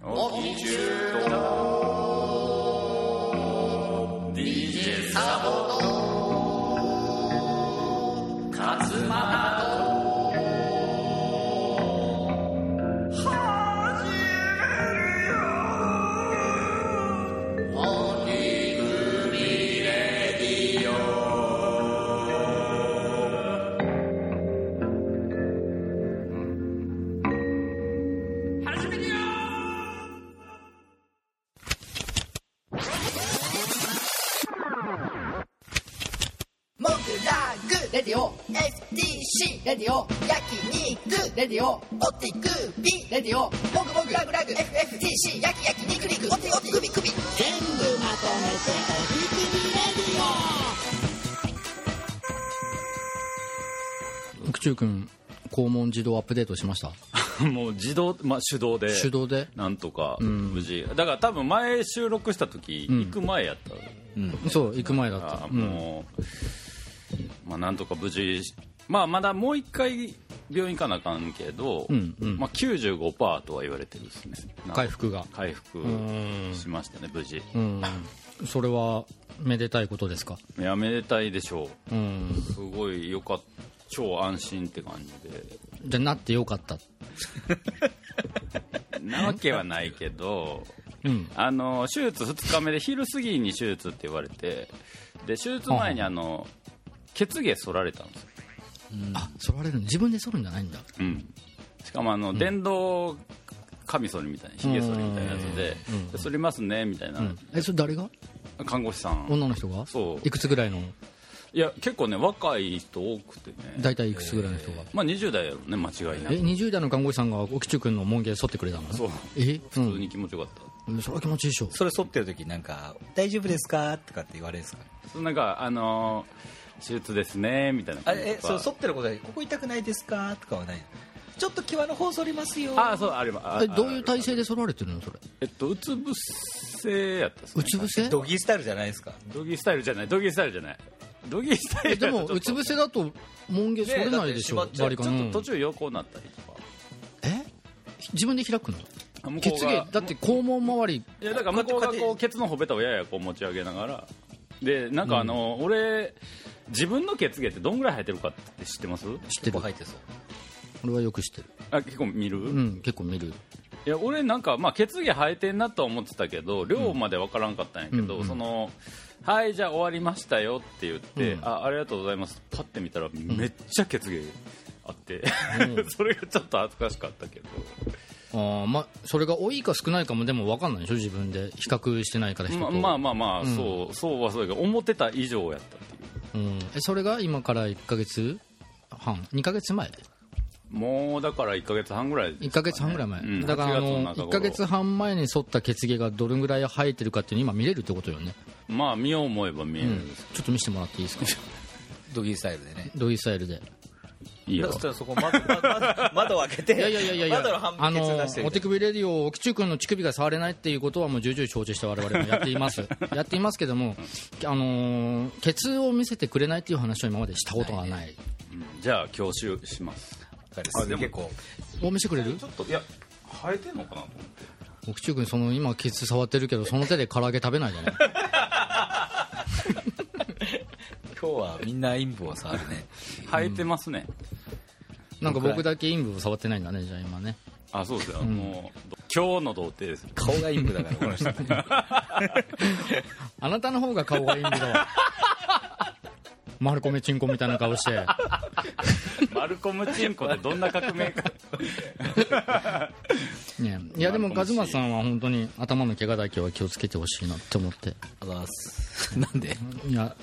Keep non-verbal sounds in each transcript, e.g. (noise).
おきちゅうと。DJ サボディ宇宙君肛門自動アップデートしました？(laughs) もう自動、まあ、手動で。手動で？なんとか無事、だから多分前収録した時、ん。行く前やった。そう行く前だった、もう、まあなんとか無事。まあまだもう一回病院行かなあかんけど、うんうん。まあ、95%とは言われてるですね。うん回復が。回復ん。しましたね無事。うん。それはめでたいことですか？いやめでたいでしょう。ん。うすごいよかった超安心って感じで。じゃあなってよかった。(laughs) なわけはないけどうん。あの手術2日目で昼過ぎに手術って言われてで手術前にあの血毛剃られたんですよ、あ剃られるの？自分で剃るんじゃないんだ。うん、しかもあの、電動カミソリみたいなひげ剃りみたいなやつで剃りますねみたいな、うん。えそれ誰が？看護師さん。女の人が？そう。いくつぐらいの？いや結構ね若い人多くてね。大体いくつぐらいの人が？まあ20代やろね間違いなえく20代の看護師さんが沖中君の門限剃ってくれたの？そう。え？う普通んに気持ちよかった、それは気持ちいいでしょ。それ剃ってる時なんか「大丈夫ですか?」とかって言われるんですか？そのなんかあのー手術ですねみたいなあえそってることで「ここ痛くないですか?」とかはないちょっと際の方剃りますよ。あそう。あります。えどういう体勢で剃られてるのそれ？えっとうつ伏せやったね。うつ伏せ？ドギースタイルじゃないですか？ドギースタイルじゃない。ドギースタイルじゃないドギースタイルえでもうつ伏せだと門限剃れないでしょねバリカン。ちょっと途中横になったりとか。え？自分で開くの？血が。毛だって肛門周り。いやだから向こうがこうケツのほべたをややこう持ち上げながら。でなんかあの、俺自分の血毛ってどんぐらい生えてるかって知ってます？知って結る構入ってそう。俺はよく知ってる。あ結構見る、いうん結構見る。や俺なんか、まあ、血毛生えてんなとは思ってたけど量まで分からんかったんやけど、うんうん。そのはいじゃあ終わりましたよって言って、うん。あありがとうございます。パッて見たらめっちゃ血毛あって、うん。(laughs) それがちょっと恥ずかしかったけど。あーまあそれが多いか少ないかもでも分かんないでしょ自分で。比較してないからままあまあまあ、うん。そうそうはそうだけど思ってた以上やったっていう。うん、えそれが今から1ヶ月半？2ヶ月前？もうだから1か月半ぐらいですかね、1ヶ月半ぐらい前、うん。だからあ8月の中頃。1ヶ月半前に剃った血毛がどれぐらい生えてるかっていうの今見れるってことよね、まあ見よう思えば見えうんるんです、ちょっと見せてもらっていいですか？(laughs) ドギースタイルでね。どういうスタイルで。いいよ。そしたらそこ窓窓窓を開けていやいやいやいやいや。窓の半あ分ケツの出してお手首レディオ沖中君の乳首が触れないっていうことはもう重々承知して我々もやっています。(laughs) やっていますけども、あのーケツを見せてくれないっていう話を今までしたことがない。うん。じゃあ教習しますあでも結構。お見せてくれる？ちょっといや生えてんのかなと思って。沖中君その今ケツ触ってるけどその手で唐揚げ食べないじゃない？(laughs) 今日はみんな陰部を触るね。生えてますね、なんか僕だけ陰部を触ってないんだねじゃあ今ね。あそうですよ、もう今日の童貞です。顔が陰部だからこの人。(laughs) あなたの方が顔がいいんだわ (laughs) 丸米チンコみたいな顔して。マルコムチンコってどんな革命かねいやでも和馬さんは本当に頭の怪我だけは気をつけてほしいなって思って。あざーす。なんで？いや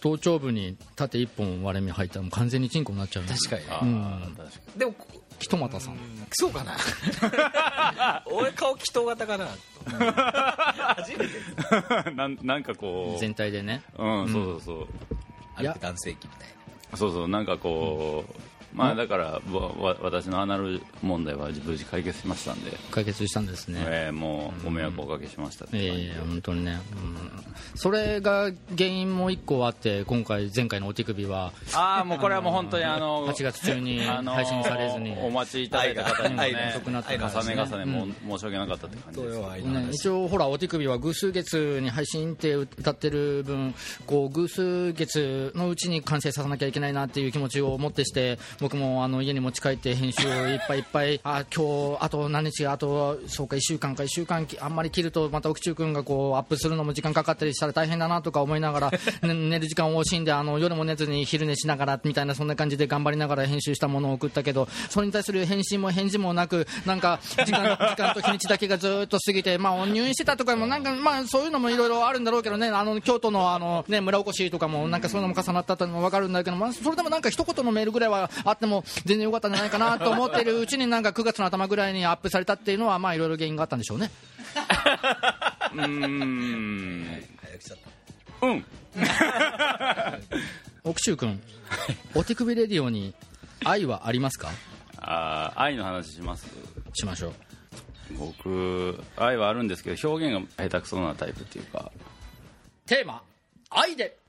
頭頂部に縦一本割れ目入ったらもう完全にチンコになっちゃう。ね確かに。うんー確かでもひとたさん。そうかな。(laughs) 俺顔祈祷型かな。(laughs) 初めて。に (laughs) なんなんかこう。全体でね。うん、そうそうそう。あれって男性器みたいそうそうなんかこうまあだからわわ私のアナル問題は無事解決しましたんで、解決したんですね、えーもうご迷惑をおかけしましたって感じええ本当にね、うん、それが原因も1個あって今回前回のお手首は。ああもうこれはもう本当にあの8月中に配信されずに、お待ちいただいた方にもね遅くなった重ね重ねもう申し訳なかったって感じです。ね、一応、ほら、お手首は偶数月に配信って歌ってる分、こう偶数月のうちに完成させなきゃいけないなっていう気持ちを持ってして、僕もあの家に持ち帰って編集をいっぱいいっぱい、あ今日あと何日、あとそうか1週間か、1週間あんまり切ると、また奥中君がこうアップするのも時間かかったりしたら大変だなとか思いながら、(laughs) ね寝る時間を惜しんで、あの夜も寝ずに昼寝しながらみたいな、そんな感じで頑張りながら編集したものを送ったけど、それに対する返信も返事もなく、なんか時間 (laughs) 時間と日にちだけがずっと過ぎて、まあ、入院してたとかも、なんか、まあ、そういうのもいろいろあるんだろうけどね、あの京都のあの、ね、村おこしとかも、なんかそういうのも重なったのも分かるんだけど、まあ、それでもなんか一言のメールぐらいはあっても、全然よかったんじゃないかなと思ってるうちに、なんか9月の頭ぐらいにアップされたっていうのは、まあ、いろいろ原因があったんでしょうね。うーん。早くしちゃった。うん。奥州君、お手首レディオに愛はありますか？あー愛の話します？しましょう。僕愛はあるんですけど表現が下手くそなタイプっていうか。テーマ、愛で (laughs)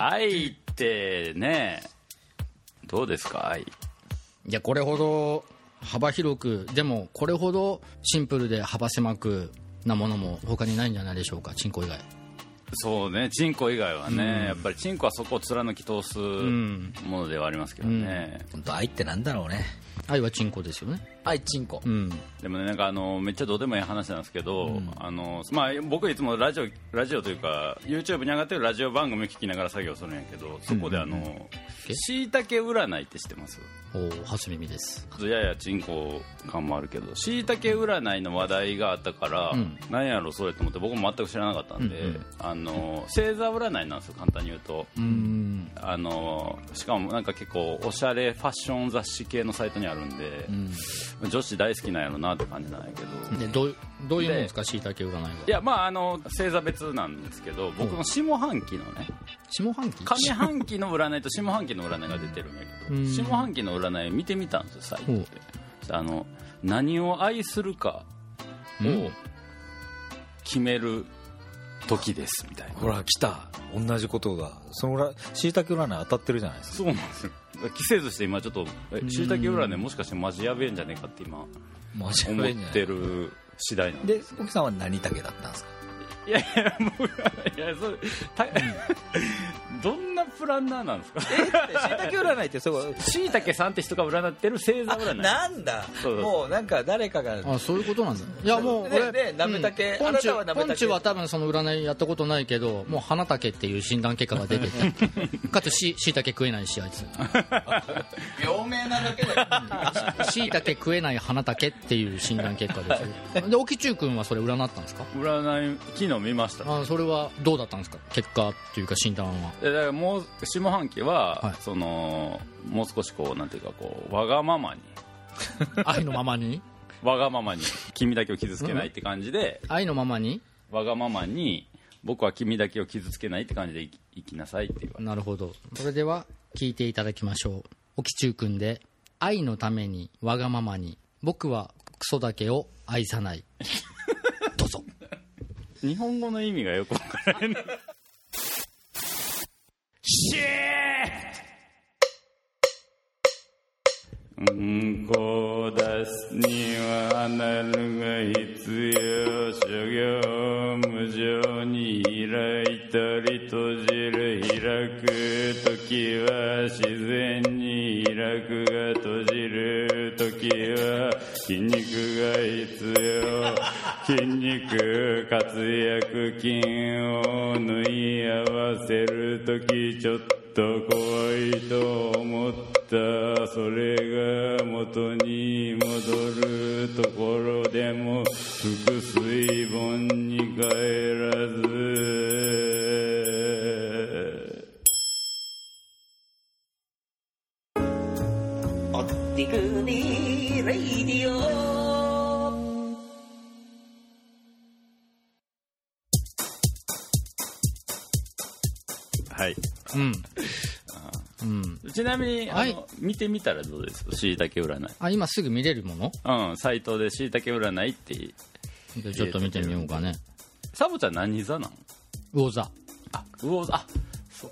愛ってねどうですか？愛。いやこれほど幅広くでもこれほどシンプルで幅狭くなものも他にないんじゃないでしょうか？チンコ以外。そうねチンコ以外はね、やっぱりチンコはそこを貫き通すん。ものではありますけどね、本当愛ってなんだろうね。愛はチンコですよね愛チンコ。うん。でもねなんかあのめっちゃどうでもいい話なんですけど、あのまあ、僕いつもラジオラジオというか YouTube に上がってるラジオ番組を聞きながら作業するんやけどそこであのしいたけ占いって知ってます？おお初耳です。ややチンコ感もあるけどしいたけ占いの話題があったから、ん。なんやろそれと思って僕も全く知らなかったんで、うんうんあの星座占いなんですよ簡単に言うと。うんあのしかもなんか結構おしゃれファッション雑誌系のサイトにあるんで、女子大好きなんやろなって感じなんやけど、でどうどういうもんですか？しいたけ占いは。いやまああの星座別なんですけど僕の下半期のね下半期？上半期の占いと下半期の占いが出てるんやけうん。ど下半期の占い見てみたんですよサイトであの何を愛するかを決める時ですみたいな。ほら来た。同じことが。そのしいたけ占い当たってるじゃないですか。そうなんですよ。季節して今ちょっとしいたけ占いもしかしてマジやべえんじゃねえかって今マジ思ってる次第なんでで奥さんは何竹だったんですか？いやいやもうい。やそれた (laughs) どんなプランナーなんですか？しいたけ占いってそう (laughs) しいたけさんって人が占ってる星座占い。なんだ。そうそうもうなんか誰かが。あそういうことなんだ。いやもうね俺ねなめたけうん。ポンチあなたはなめたけポンチは多分その占いやったことないけどもう花竹っていう診断結果が出てて (laughs) かつししいたけ食えないしあいつ。病名なだけだしいたけ食えない花竹っていう診断結果ですよ。で沖中君はそれ占ったんですか？占い昨日見ました。あそれはどうだったんですか？結果っていうか診断は。でだからもう下半期は、はい。そのもう少しこうなんていうかこうわがままに。(laughs) 愛のままに？わがままに君だけを傷つけないって感じで、愛のままに？わがままに僕は君だけを傷つけないって感じで生き生きなさいっていうなるほど。それでは聞いていただきましょう。沖中君で愛のためにわがままに。僕はクソだけを愛さない。(laughs) どうぞ日本語の意味がよくわからないシーうんこ出すにはアナルが必要。諸行無常に開いたり閉じる開く時は自然に開くが閉じる。は筋肉が必要。筋肉活躍筋を縫い合わせる時ちょっと怖いと思った。それが元に戻るところでも腹水ちなみにあの、はい。見てみたらどうですしいたけ占い。あ今すぐ見れるもの？うんサイトでしいたけ占いってちょっと見てみようかね。サボちゃん何座なん？魚座。魚座。あ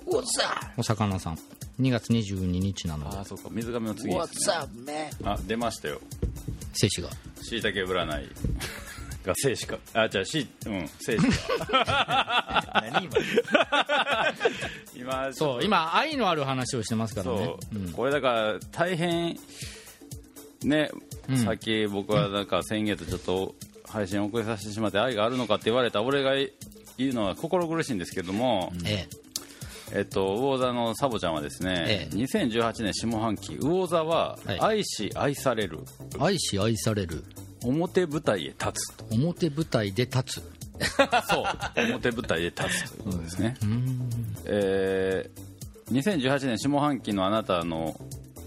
おっさお魚さん。2月22日なので。あそうか。水亀の次。です、ね?あ出ましたよ。精子がしいたけ占い。が静止かあじゃあしうん静止か (laughs) 何今今そう今愛のある話をしてますからね。そう、うん。これだから大変ね、うん。さっき僕はなんか先月ちょっと配信遅れさせてしまって愛があるのかって言われた俺が言うのは心苦しいんですけども、ええ。っと、魚座のサボちゃんはですね、ええ。2018年下半期魚座ははい。愛し愛される、え愛し愛される。表舞台へ立つと。表舞台で立つそう。表舞台へ立つということですね、えー2018年下半期のあなたの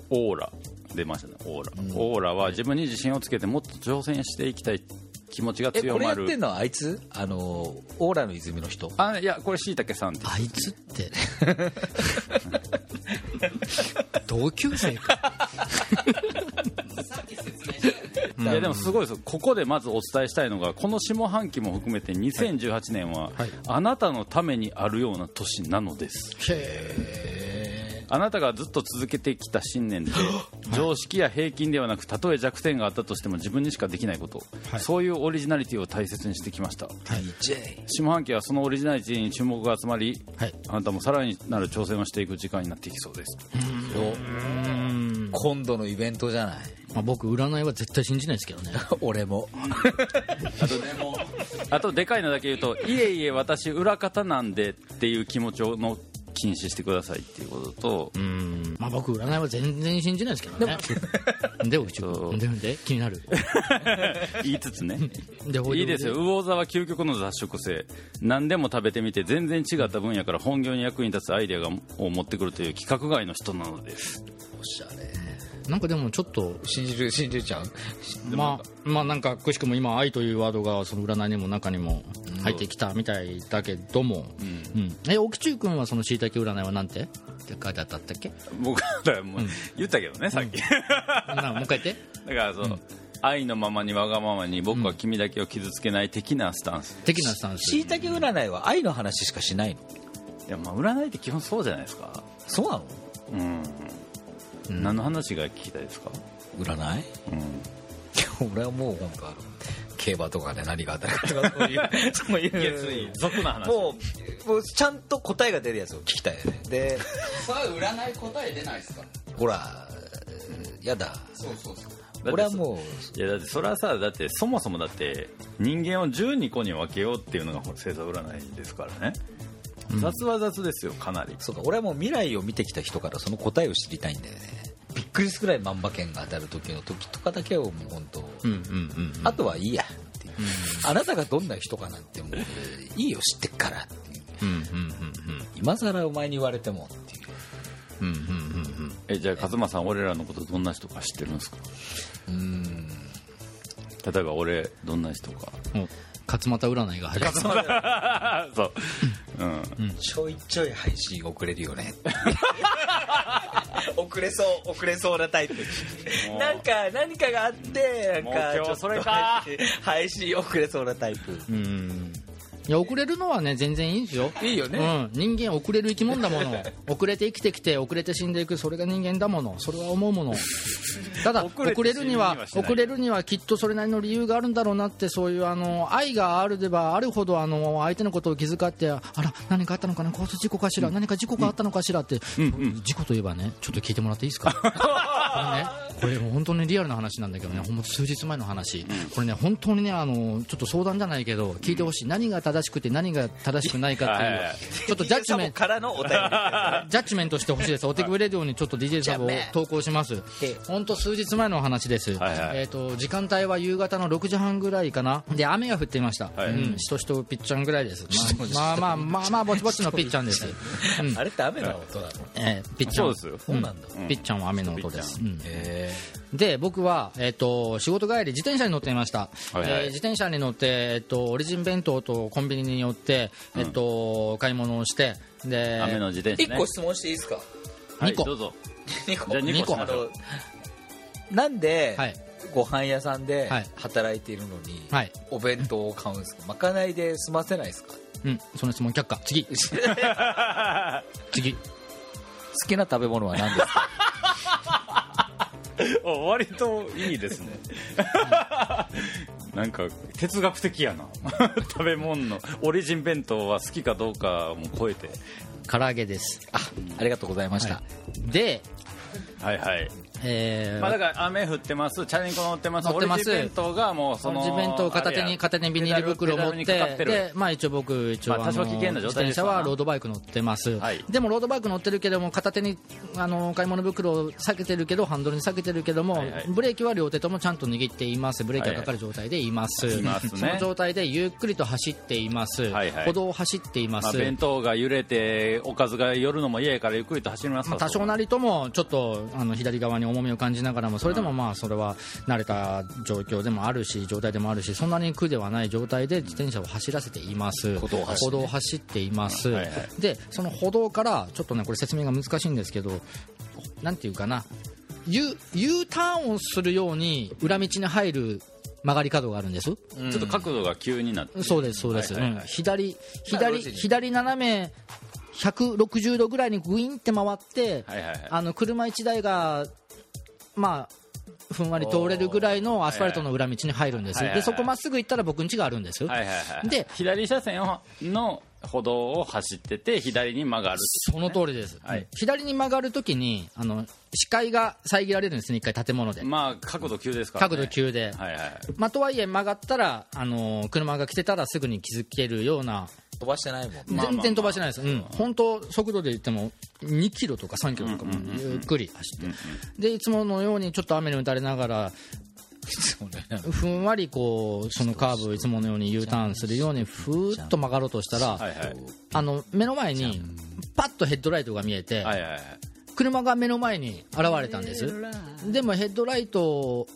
オーラ出ましたね。オーラ、オーラは自分に自信をつけてもっと挑戦していきたい気持ちがえ強まる。これやってんのはあいつ？あのオーラの泉の人？あいやこれしいたけさんあいつって。(laughs) 同級生か (laughs) いやでもすごいです。よここでまずお伝えしたいのがこの下半期も含めて2018年ははい。あなたのためにあるような年なのです。あなたがずっと続けてきた信念で常識や平均ではなくたとえ弱点があったとしても自分にしかできないこと、はい。そういうオリジナリティを大切にしてきました。DJ 下半期はそのオリジナリティに注目が集まりはい。あなたもさらになる挑戦をしていく時間になっていきそうです。うん、今度のイベントじゃない？まあ、僕占いは絶対信じないですけどね。(laughs) 俺も。あとでかいのだけ言うと「いえいえ私裏方なんで」っていう気持ちをの禁止してくださいっていうこととうん。まあ僕占いは全然信じないですけどね。(laughs) でおちそう。でで気になる。(laughs) 言いつつね。でほいいですよ。魚座は究極の雑食性何でも食べてみて全然違った分野から本業に役に立つアイデアがを持ってくるという規格外の人なので。すおしゃれなんかでもちょっと信じる信じるちゃう？まあまあなんかくしくも今愛というワードがその占いにも中にも入ってきたみたいだけども、うん。え奥中君はそのしいたけ占いはなんて？って書いてあったっけ？僕だからもう言ったけどねさっき。(laughs) なもう一回言って。だからそう、愛のままにわがままに僕は君だけを傷つけない的なスタンス、的なスタンス。しいたけ占いは愛の話しかしないの？いやまあ占いって基本そうじゃないですか。そうなの？うん、うん。何の話が聞きたいですか？占い？うん。俺はもう本当あの競馬とかで何が当たるかとかそういう (laughs) そういう俗な話。もうもうちゃんと答えが出るやつを聞きたいよね。でそれは占い答え出ないですか？ほらやだ。そうそうそう。俺はもいやだってそれはさだってそもそもだって人間を12個に分けようっていうのが星座占いですからね、雑は雑ですよかなり。うそうか俺はもう未来を見てきた人からその答えを知りたいんだよねくりするぐらい万馬券が当たる時の時とかだけをもう本当、うんうんうんあとはいいやっていう、あなたがどんな人かなんてもういいよ知ってっからっていう。うんうんうん今更お前に言われてもっていう。うんうんうんうんえじゃあ勝間さん俺らのことどんな人か知ってるんですか？うん。例えば俺どんな人か。うん。お勝俣占いが始まったそう、うん。ちょいちょい配信遅れるよね。(laughs) 遅れそう遅れそうなタイプ。なんか何かがあってなんかちょっとそれか。配信遅れそうなタイプ。うんいや遅れるのはね全然いいんですよ。いいようん、人間遅れる生き物だもの。(laughs) 遅れて生きてきて遅れて死んでいく。それが人間だもの。それは思うもの。ただ遅れるには遅れるにはきっとそれなりの理由があるんだろうなってそういうあの愛があるでばあるほどあの相手のことを気遣ってあら何かあったのかな？交通事故かしら、何か事故があったのかしら？って、事故といえばねちょっと聞いてもらっていいですか？(laughs) ねこれもう本当にリアルな話なんだけどねほんと数日前の話、これね本当にねあのちょっと相談じゃないけど聞いてほしい、何が正しくて何が正しくないかっていうちょっとジャッジメントジャッジメントしてほしいです、お手首レディオにちょっと DJ サブを投稿します。え、本当、数日前の話です、えー、と時間帯は夕方の6時半ぐらいかな、で雨が降っていました、はい。うん、しとしとピッチャンぐらいです、まあ、まあまあまあまあ、ぼちぼちのピッチャンです、うん。あれって雨の音なのえーピッチャンそうですよ。そうなんだ。ピッチャンは雨の音です、えで僕は、えっと仕事帰り自転車に乗っていました、はいはい。えー自転車に乗って、えっとオリジン弁当とコンビニに寄って、えっと買い物をしてで雨の自転車ね。一個質問していいですか？二個。はいどうぞ。二個。じゃあ二個二個。しましょう。あのなんで、はい。ご飯屋さんではい。働いているのに、はい。お弁当を買うんですか？まかないで済ませないですか？うん。その質問却下。次。(laughs) 次。好きな食べ物は何ですか？お割といいですね。なんか哲学的やな。(laughs) 食べ物のオリジン弁当は好きかどうかも超えて。唐揚げです。あありがとうございました、はい。で、はいはいえー。まあ、だから雨降ってます。チャリンコ乗ってます。乗ってます。弁当がもうその自弁当を片手に片手にビニール袋を持ってってる。で、まあ、一応僕一応、まあ多少危険な状態自転車はロードバイク乗ってます、はい。でもロードバイク乗ってるけども片手にあの買い物袋を避けてるけどハンドルに避けてるけども、はいはい。ブレーキは両手ともちゃんと握っています。ブレーキがかかる状態でいます,、いますね。その状態でゆっくりと走っています、はいはい。歩道を走っていま、ますあ、弁当が揺れておかずが寄るのも嫌やからゆっくりと走りますかまあ多少なりともちょっとあの左側に重みを感じながらもそれでもまあそれは慣れた状況でもあるし状態でもあるしそんなに苦ではない状態で自転車を走らせています。歩道を走って歩道を走っています、はいはいでその歩道からちょっとねこれ説明が難しいんですけどなんていうかな。U, U ターンをするように裏道に入る曲がり角があるんです、ちょっと角度が急になって。そうですそうです、はいはいはい。うん。左ま左あ左斜め160度ぐらいにグインって回って、はいはいはい。あの車1台がまあふんわり通れるぐらいのアスファルトの裏道に入るんです、はいはいはい。でそこまっすぐ行ったら僕ん家があるんです、はいはいはい。で左車線をの歩道を走ってて左に曲がるっていうその通りです、はい。左に曲がるときにあの視界が遮られるんですね一回建物で、まあ角度急ですから、ね、角度急で、はいはい。まあ、とはいえ曲がったらあの車が来てたらすぐに気づけるような飛ばしてないもん。まあまあ全然飛ばしてないです、うん、本当、速度で言っても2キロとか3キロとか。もゆっくり走って、でいつものようにちょっと雨に打たれながら、ふんわりこうそのカーブをいつものように U ターンするようにふーっと曲がろうとしたら、あの目の前にパッとヘッドライトが見えて、車が目の前に現れたんです、でもヘッドライト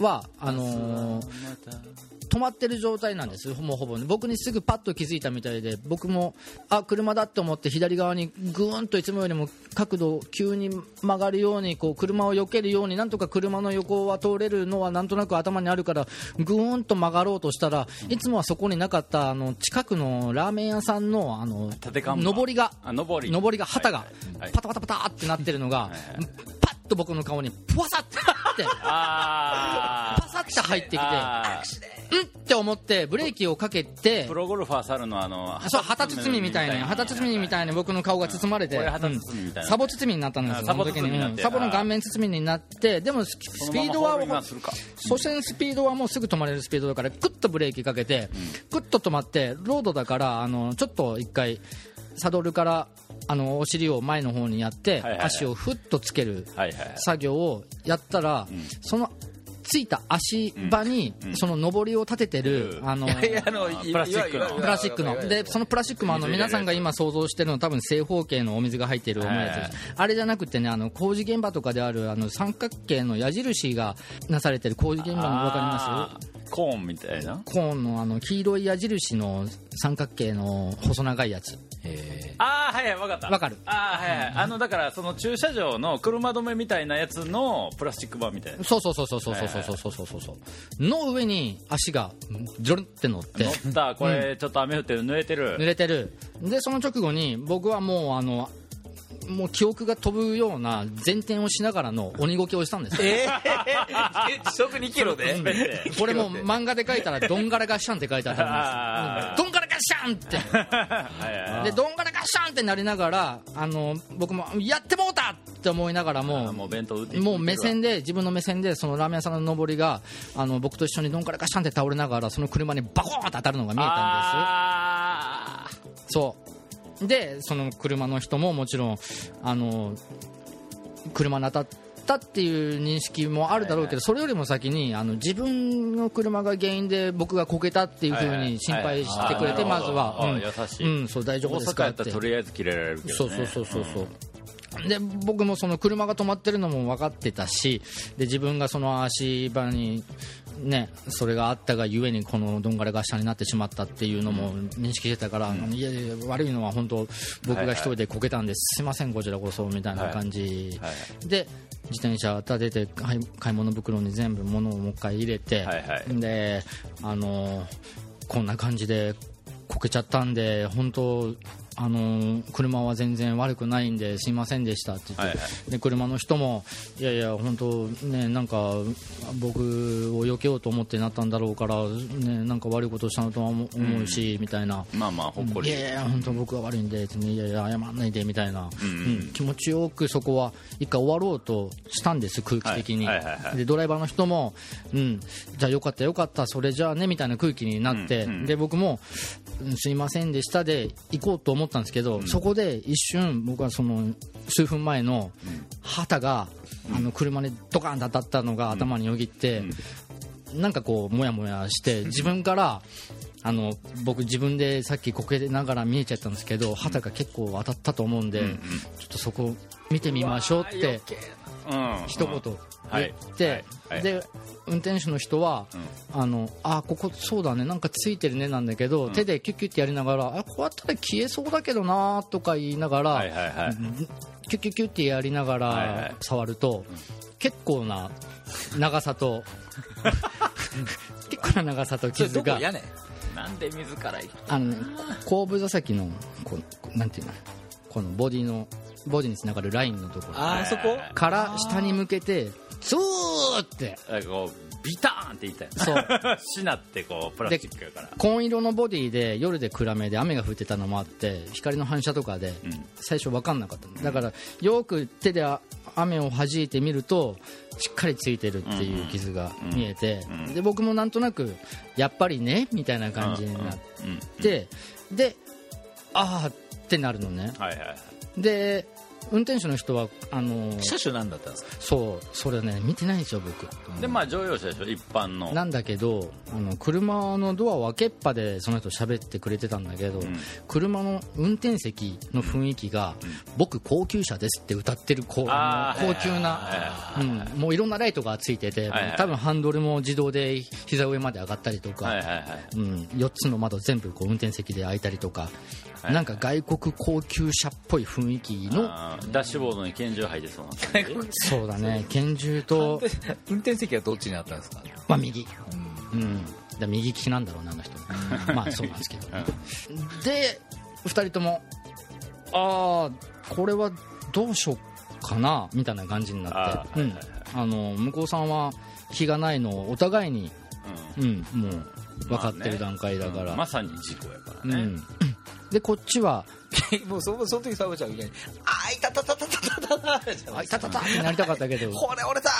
はあのー止まってる状態なんです、もうほぼ、ね、僕にすぐパッと気づいたみたいで、僕も、あ車だって思って、左側にぐーんといつもよりも角度を急に曲がるように、こう車を避けるように、なんとか車の横は通れるのはなんとなく頭にあるから、ぐーんと曲がろうとしたら、いつもはそこになかったあの近くのラーメン屋さんのあの上りが、あ上り。が旗がはいはいパタパタパタってなってるのが、パッと僕の顔に、ぷわさって、(laughs) あパサって入ってきて。あうんって思ってブレーキをかけてプロゴルファー猿のあのそう旗包みみたいな旗包みみたいに僕の顔が包まれて、サボ包みになったんですよあサボ時に。サボの顔面包みになってでもススピードは所詮スピードはもうすぐ止まれるスピードだからグッとブレーキかけて、グッと止まってロードだからあのちょっと一回サドルからあのお尻を前の方にやって、はいはいはい。足をふっとつけるはいはい作業をやったら、そのついた足場に、その上りを立ててる、あのいやあのプラスチックの。プラスチックの。でそのプラスチックもあの皆さんが今想像してるの多分正方形のお水が入っている重い。やつあれじゃなくてねあの工事現場とかであるあの三角形の矢印がなされてる工事現場の分かりまあー。コーンみたいな？すコーンのあの黄色い矢印の三角形の細長いやつああはいはい分かった。わかる。ああはいはい。あのだからその駐車場の車止めみたいなやつのプラスチック板みたいな。そうそうそうそうそうそうそうそうそうそう。そうの上に足がジョルって乗って。乗った。これちょっと雨降ってる。濡れてる。濡れてる。でその直後に僕はもうあのもう記憶が飛ぶような前転をしながらの鬼ごけをしたんですよ。えー、(laughs) 時速2キロで？これも漫画で書いたら「どんがらがっしゃん」って書いてあったあんです。どん。がらがっしゃんって。(laughs) でどんがらがっしゃんってなりながらあの僕もやってもうたって思いながらあもーもう弁当売ってもう目線で自分の目線でそのラーメン屋さんの上りがあの僕と一緒にどんからかしゃんって倒れながらその車にバコーンと当たるのが見えたんあです。そう。でその車の人ももちろんあの車に当たったっていう認識もあるだろうけどそれよりも先にあの自分の車が原因で僕がこけたっていうふうに心配してくれてはいはい。まずはうん。優しい。うんそう大丈夫ですか？ってらとりあえず切れられるけどね。そうそうそうそうそう。で僕もその車が止まってるのも分かってたしで自分がその足場に、ね、それがあったがゆえにこのどんがらが下になってしまったっていうのも認識してたから、いやいや悪いのは本当僕が一人でこけたんです、すいませんこちらこそみたいな感じ、はい。で自転車立てて買い物袋に全部物をもう一回入れて、はいはい。であのこんな感じでこけちゃったんで本当あの車は全然悪くないんですいませんでしたって言って、はいはで車の人もいやいや本当ねなんか僕を避けようと思ってなったんだろうからねなんか悪いことしたのとは思思うし、みたいな。まあまあほっこり。いやいや、本当僕が悪いんで、ね、いやいや、謝らないでみたいな、うん。うん。うん気持ちよくそこは一回終わろうとしたんです、空気的に、はい。はいはいはい。でドライバーの人も、うん、じゃあよかった、よかった、それじゃあねみたいな空気になって、うんうん。で僕も、うんすいませんでしたで行こうと思ったんですけど、そこで一瞬、僕はその数分前の旗が、あの車にドカンと当たったのが頭によぎって、なんかこう、もやもやして、自分から、あの僕、自分でさっきこけながら見えちゃったんですけど、旗が結構当たったと思うんで、ちょっとそこ見てみましょうってうん一言言はい。って、で運転手の人は、あのあここそうだね。なんかついてるねなんだけど、手でキュッキュッてやりながらあこうやったら消えそうだけどなとか言いながら、キュッキュッキュッてやりながらい触ると、結構な長さと結構な長さと傷がなんで自らあのね後部座席のこうなんていうのこのボディのボディにつながるラインのところ。あーそこ？から下に向けてズーって。なんかこうビターンって言ったよそう。(laughs) しなってこうプラスチックやから。紺色のボディで夜で暗めで雨が降ってたのもあって光の反射とかでうん。最初分かんなかっただからよく手で雨を弾いてみるとしっかりついてるっていう傷が見えてうん。で僕もなんとなくやっぱりねみたいな感じになっうん。うん。てでああってなるのね。はいはいはいで運転手の人はあの車種何だったんですか？そうそれね見てないんですよ僕。でまあ乗用車でしょ一般の。なんだけどあの車のドアを開けっぱでその人喋ってくれてたんだけど、ん。車の運転席の雰囲気が、僕高級車ですって歌ってる高級な、うん、もういろんなライトがついてて、はいはい。多分ハンドルも自動で膝上まで上がったりとか、はいはいはい。うん、4つの窓全部こう運転席で開いたりとか、はいなんか外国高級車っぽい雰囲気のダッシュボードに拳銃入ってそうな感じそうだね。拳銃と、運転席はどっちにあったんですか？まあ、右、うん、だ右利きなんだろうなあの人。まあそうなんですけど、(laughs) で2人ともああこれはどうしようかなみたいな感じになって、うん。あの向こうさんは気がないのをお互いに、うん、もう分かってる段階だから、まさに事故やからね。うん、でこっちは (laughs) もうそその時サボちゃんみたいに「あいたたたたたたたた」じゃ「あないいたたた!」ってなりたかったけどこれ折れた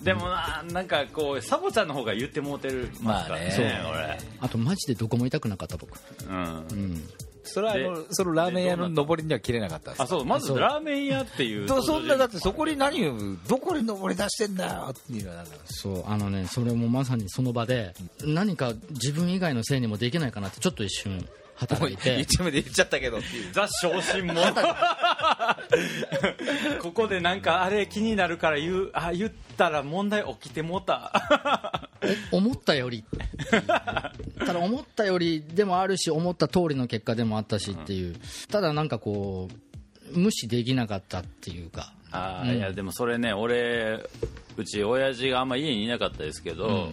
ー!でもななんかこうサボちゃんの方が言ってもうてるますからねそう俺。あとマジでどこも痛くなかった僕、うん。うん、それはあのそのラーメン屋の上りには切れなかったんですあそうまずラーメン屋っていう。とそんなだってそこに何をどこに上り出してんだよっていうのはなんだそうあのねそれもまさにその場で何か自分以外のせいにもできないかなってちょっと一瞬働いて。一目で言っちゃったけどっていう。ザ昇進も。(laughs) ここでなんかあれ気になるから言うあ言ったら問題起きてもうた。お思ったより。ただ思ったよりでもあるし思った通りの結果でもあったしっていう。ただなんかこう無視できなかったっていうかあーいやでもそれね俺うち親父があんま家にいなかったですけど、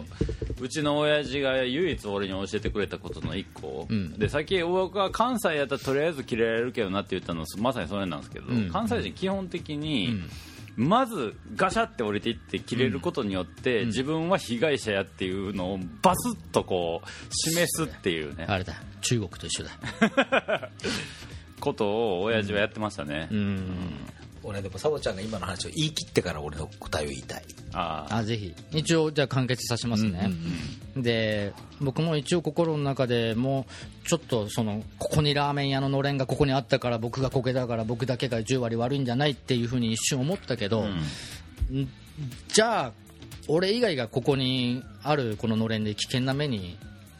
うちの親父が唯一俺に教えてくれたことの一個、ん。でさっき僕は関西やったらとりあえず切れられるけどなって言ったのまさにそれなんですけど、ん。関西人基本的に、まずガシャって降りていって切れることによって、自分は被害者やっていうのをバスッとこう示すっていうね。あれだ。中国と一緒だ。(laughs) ことを親父はやってましたね、うん俺でもサボちゃんが今の話を言い切ってから俺の答えを言いたい。あああぜひ。一応じゃあ完結させますね、で僕も一応心の中でもちょっとそのここにラーメン屋ののれんがここにあったから僕がこけたから僕だけが10割悪いんじゃないっていうふうに一瞬思ったけど、ん。じゃあ俺以外がここにあるこののれんで危険な目に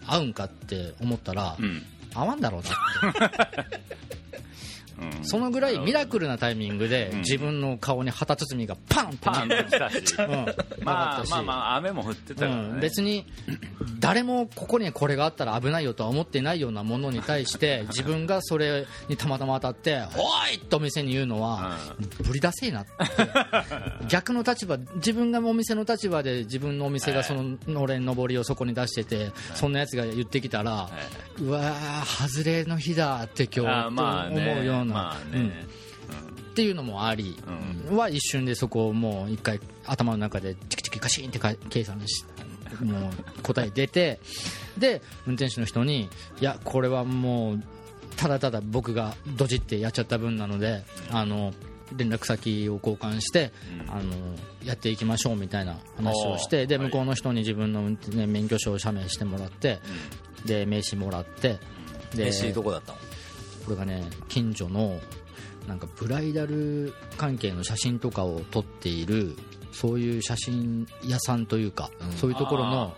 遭うんかって思ったら、うん。合わんだろうなって (laughs) そのぐらいミラクルなタイミングでん。自分の顔に旗包みがパンってパーンと来たし、(laughs) うん。まあまあまあ雨も降ってたからね、うん、別に誰もここにこれがあったら危ないよとは思ってないようなものに対して自分がそれにたまたま当たって「おい!」とお店に言うのはぶり出せえなって。(laughs) 逆の立場自分がお店の立場で自分のお店がそののれんのぼりをそこに出しててそんなやつが言ってきたらうわー外れの日だって今日思うような、まあうん。ね、っていうのもあり、は一瞬でそこをもう一回頭の中でチキチキカシンってか計算しもう答え出て (laughs) で運転手の人にいやこれはもうただただ僕がドジってやっちゃった分なのであの連絡先を交換して、あのやっていきましょうみたいな話をしてではい。向こうの人に自分の運転、ね、免許証を写メしてもらって、で名刺もらってで飯どこだったの？これがね近所のなんかブライダル関係の写真とかを撮っているそういう写真屋さんというか、そういうところの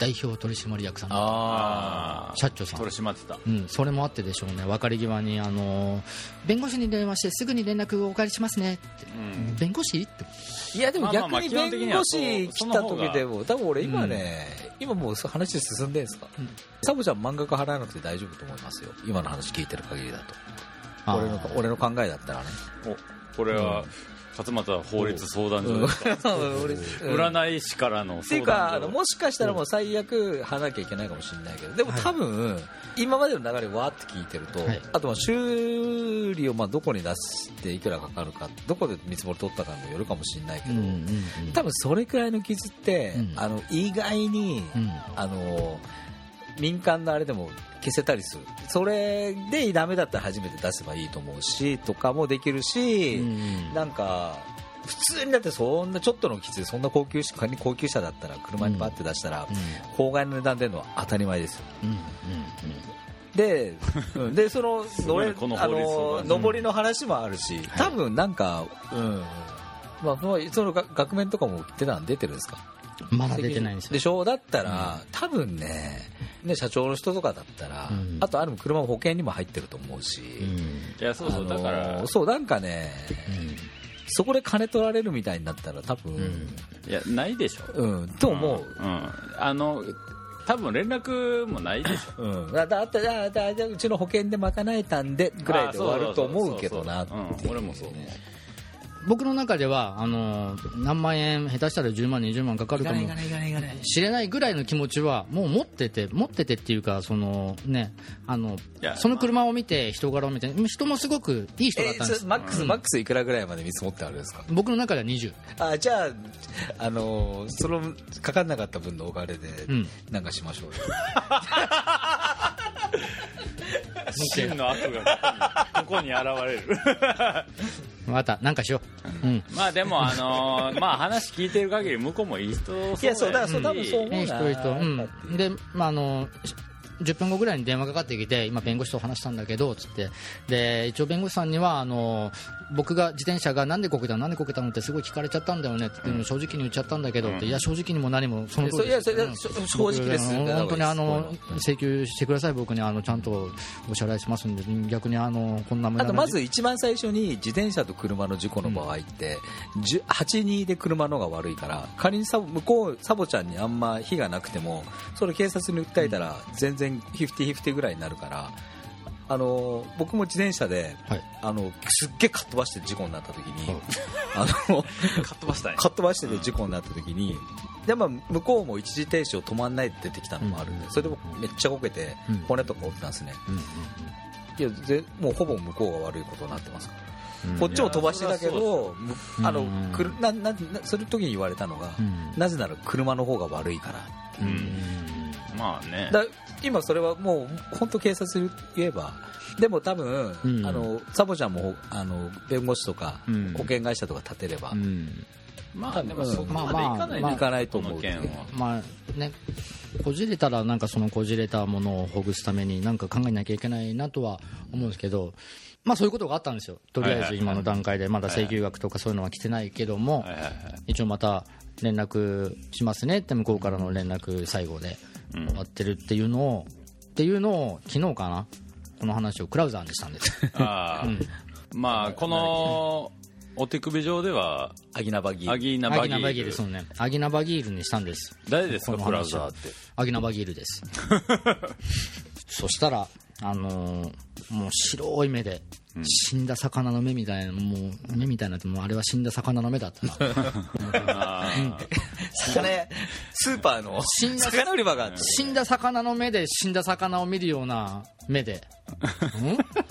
代表取締役さん。あ社長さん。取り締まってた。うん、それもあってでしょうね。別れ際に、あのー弁護士に電話してすぐに連絡をお借りしますね。って、うん。弁護士？って。いやでも逆に弁護士来た時でも多分俺今ね、今もう話進んでんすか、サボちゃん漫画家払わなくて大丈夫と思いますよ。今の話聞いてる限りだと。俺の俺の考えだったらね。おこれは勝俣法律相談所ですか？俺占い師からのっていう相談所。かあのもしかしたらもう最悪払わなきゃいけないかもしれないけどでも多分、今までの流れわーって聞いてると、はい。あとは修理をまあどこに出していくらかかるかどこで見積もり取ったかにもよるかもしれないけど、うんうんうん多分それくらいの傷って、うん。あの意外に、うん。あの民間のあれでも消せたりする。それでダメだったら初めて出せばいいと思うしとかもできるし、うんなんか普通にだってそんなちょっとの傷でそんな高級車仮に高級車だったら車にバッて出したら、法外の値段出るのは当たり前ですよ。うんうんで、うん。でその (laughs) すごいねこのあの上りの話もあるし、多分なんか、うん。まあ、そのが額面とかも出た出てるんですか？うんまだ出てないんですよ。でしょ？だったら、多分ねね社長の人とかだったら、うん。あとある車も保険にも入ってると思うし、うん。いやそうそうだから、そうなんかねそこで金取られるみたいになったら多分、いやないでしょ。うん、と思う。うん、あの多分連絡もないでしょ。うん、だだだだだだうちの保険で賄えたんでぐらいで終わると思うけどなってそうん俺もそう僕の中ではあの何万円下手したら10万20万かかるかもないいかないいかない。知れないぐらいの気持ちはもう持ってて持っててっていうかそのねあのその車を見て人柄を見て人もすごくいい人だったんです。えそマックス、マックスいくらぐらいまで見積もってあるんですか？僕の中では20あじゃあ、あのーそのかかんなかった分のお金でうん。なんかしましょうよ、(laughs) 真の悪がここにここに現れる。分かったなんかしよう、うん、まあでもあのーまあ話聞いてる限り向こうもいい人そういやそうだからそうし多分そう思うな。いい人いい人うん。でまああの10分後ぐらいに電話かかってきて今弁護士と話したんだけどつって。で一応弁護士さんにはあの僕が自転車がなんでこけたの？なんでこけたの？ってすごい聞かれちゃったんだよねって正直に言っちゃったんだけどっていや正直にも何もその通りですいやそれいやそ正直です僕本当にあのうん請求してください。僕にあのちゃんとお支払いしますんで逆にあのこんなあとまず一番最初に自転車と車の事故の場合って、10 8-2で車の方が悪いから仮にサボ向こうサボちゃんにあんま非がなくてもそれ警察に訴えたら全然50-50ぐらいになるからあの僕も自転車ではい。あのすっげえかっ飛ばして事故になった時に、あのかっ飛ばしたいかっ飛ばしてて事故になった時に、でまあ向こうも一時停止を止まんないで出てきたのもあるんで、それでもめっちゃこけてうん。骨とか折ってたんですね、いやぜもうほぼ向こうが悪いことになってますか？ら。こっちも飛ばしてたけど、あのくるなななその時に言われたのが、うん。なぜなら車の方が悪いからうん。まあね。だ今それはもう本当警察に言えばでも多分、うん。あのサボちゃんもあの弁護士とか、うん。保険会社とか立てれば、うん。まあでもそこまでいかないまあいかないと思う。まあね、こじれたらなんかそのこじれたものをほぐすためになんか考えなきゃいけないなとは思うんですけど、まあ、そういうことがあったんですよ、とりあえず今の段階で、まだ請求額とかそういうのは来てないけども、一応また連絡しますねって向こうからの連絡最後で終わってるっていうのを、っていうのを昨日かな、この話をクラウザーにしたんです。あー。(laughs) まあこのお手首上ではアギナバギー。アギー。ナアギナバギールそうね。アギナバギールにしたんです。誰ですかこのクラウ話はザーって。アギナバギールです。(laughs) そしたらあのーもう白い目で、死んだ魚の目みたいなもう目みたいなってもうあれは死んだ魚の目だったな。魚屋スーパーの死んだ魚売り場が。死んだ魚の目で死んだ魚を見るような目で、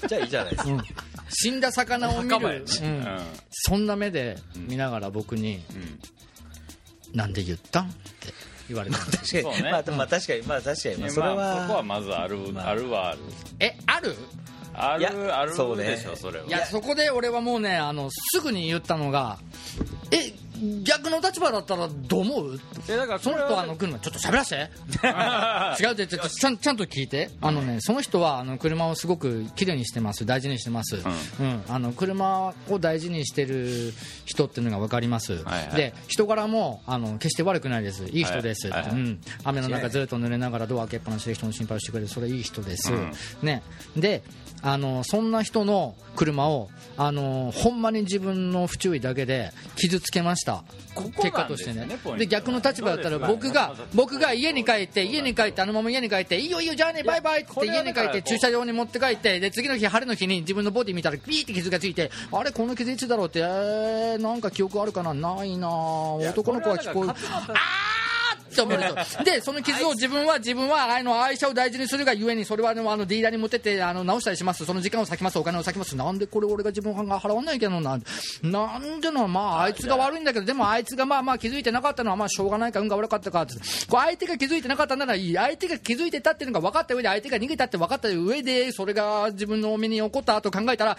じゃあいいじゃないですか。うん、死んだ魚を見る、うん。そんな目で見ながら僕に「なんで言ったん?」って言われた。んです確かに、そうね。まあ、まあ確かに。まあ確かに、まあ、それは、まあ、そこはまずある、まあ。あるはある。えある？あるあるそうね。でしょそれは。いやそこで俺はもうねあのすぐに言ったのが「え逆の立場だったらどう思う?」えだからその人はあの来るのちょっと喋らせ？て (laughs) 違うってちょっとちゃんちゃんと聞いて。あのねその人はあの車をすごく綺麗にしてます。大事にしてます、うん。あの車を大事にしてる人っていうのが分かります、はいはい。で人柄もあの決して悪くないです。いい人です、はいはいはい。うん、雨の中ずっと濡れながらドア開けっぱなしで人の心配をしてくれるそれいい人です、うん。ね、であのそんな人の車をあのほんまに自分の不注意だけで傷つけました。ここ結果としてね。で逆の立場だったら僕が僕が家に帰って家に帰ってあのまま家に帰っていいよいいよじゃあねバイバイって家に帰って駐車場に持って帰ってで次の日晴れの日に自分のボディ見たらピーって傷がついてあれこの傷いつだろうってえーなんか記憶あるかな？ないな男の子は聞こえるって思う。んですよでその傷を自分は自分はあの愛車を大事にするがゆえにそれはあのディーラーに持ってってあの直したりします。その時間を割きます。お金を割きます。なんでこれ俺が自分が払わないけどななんでの？まああいつが悪いんだけどでもあいつがまあまあ気づいてなかったのはまあしょうがないか運が悪かったかって。こう相手が気づいてなかったならいい。相手が気づいてたっていうのが分かった上で相手が逃げたって分かった上でそれが自分の身に起こったと考えたらああ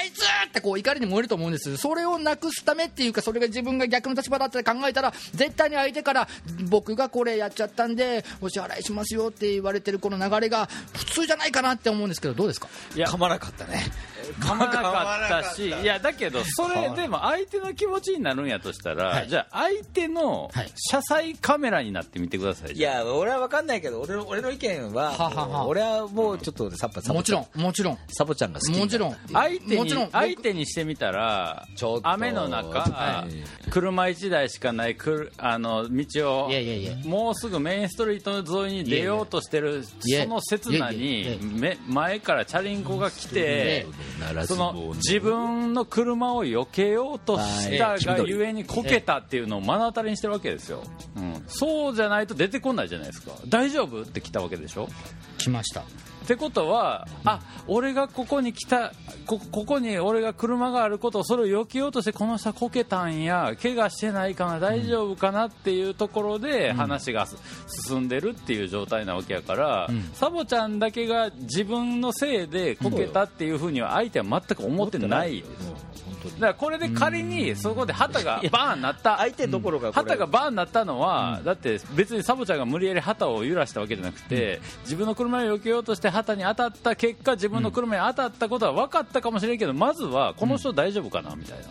あいつってこう怒りに燃えると思うんです。それをなくすためっていうかそれが自分が逆の立場だって考えたら絶対に相手から僕がこれやっちゃったんでお支払いしますよって言われてるこの流れが普通じゃないかなって思うんですけどどうですか？いや噛まなかったね。(laughs) 噛まなかったし。いやだけどそれでも相手の気持ちになるんやとしたら、はい。じゃあ相手のはい。車載カメラになってみてくださいいや俺は分かんないけど俺の俺の意見はははは。俺はもうちょっとサッパサボもちろんもちろん。サボちゃんが好きもちろん。相手にもちろん。相手にしてみたらちょっと。雨の中、はい。車1台しかないくるあの道をいやいやいや。もうすぐメインストリート沿いに出ようとしてるいやいやその刹那いやいにやいや。め前からチャリンコが来てその自分の車を避けようとしたがゆえにこけたっていうのを目の当たりにしてるわけですよ、うん、そうじゃないと出てこないじゃないですか。大丈夫？って来たわけでしょ？来ましたってことは、あ俺がここに来たこ、ここに俺が車があることをそれを避けようとして、この人はこけたんや、怪我してないかな、大丈夫かなっていうところで話がす進んでるっていう状態なわけやから、サボちゃんだけが自分のせいでこけたっていうふうには相手は全く思ってない。です。だからこれで仮にそこで旗がバーンなった。相手どころか旗がバーンなったのは、だって別にサボちゃんが無理やり旗を揺らしたわけじゃなくて、自分の車を避けようとして旗に当たった結果自分の車に当たったことは分かったかもしれんけどまずはこの人大丈夫かなみたいな。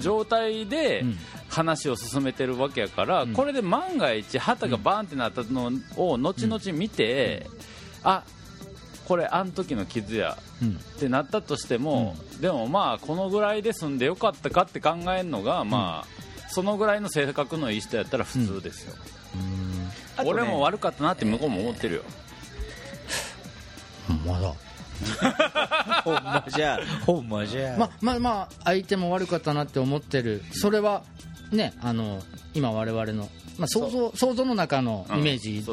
状態で話を進めてるわけやから、これで万が一旗がバーンってなったのを後々見て、あこれあん時の傷やってなったとしても、でもまあこのぐらいで済んでよかったかって考えるのが、まあそのぐらいの性格のいい人やったら普通ですよ、俺も悪かったなって向こうも思ってるよ、まだ。(laughs) ほんまじゃ。ほんまじゃ。ままあまあ相手も悪かったなって思ってる。それはねあの今我々の、まあ、想像想像の中のイメージ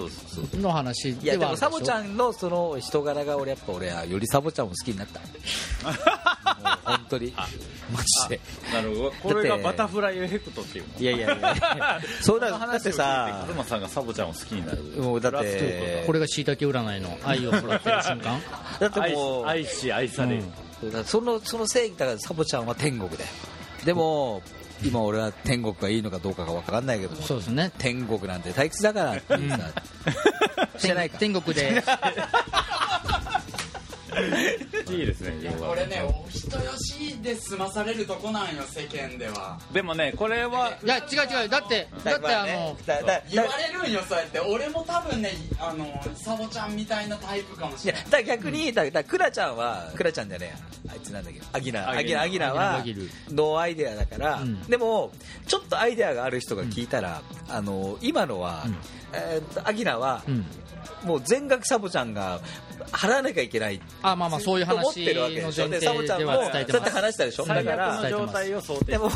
の話いやでではあるでしょもサボちゃんのその人柄が俺やっぱ俺はよりサボちゃんを好きになった。(laughs) もう本当に。マジで。なるほど。これがバタフライエフェクトっていう。のいやいやいや。そうだだってさカズマさんがサボちゃんを好きになる。もうだってこれがしいたけ占いの愛を育てる瞬間。(laughs) だって愛もう愛し愛される、そうだそのその正義だからサボちゃんは天国だよ。でも今俺は天国がいいのかどうかが分かんないけどもそうですね。天国なんて退屈だからっていうさしてないか。天国で (laughs) いいですねこれねお一人よしで済まされるとこなんよ世間では。でもねこれはいや違う違う。だってだってあの言われるんよそうやって。俺も多分ねあのサボちゃんみたいなタイプかもしれない。だ逆にだだクラちゃんはクラちゃんじゃねえや。あいつなんだっけ？アギナアギナアギナはアギナアギノーアイデアだから、うん。でもちょっとアイデアがある人が聞いたら、あの今のは、うんえーアギナは、うん。もう全額サボちゃんが払わなきゃいけないあまあまあそういうと思っ話てるわけのでしょ。でサボちゃんもそうやって話したでしょ。だ最から悪の状態を想定でも、ん。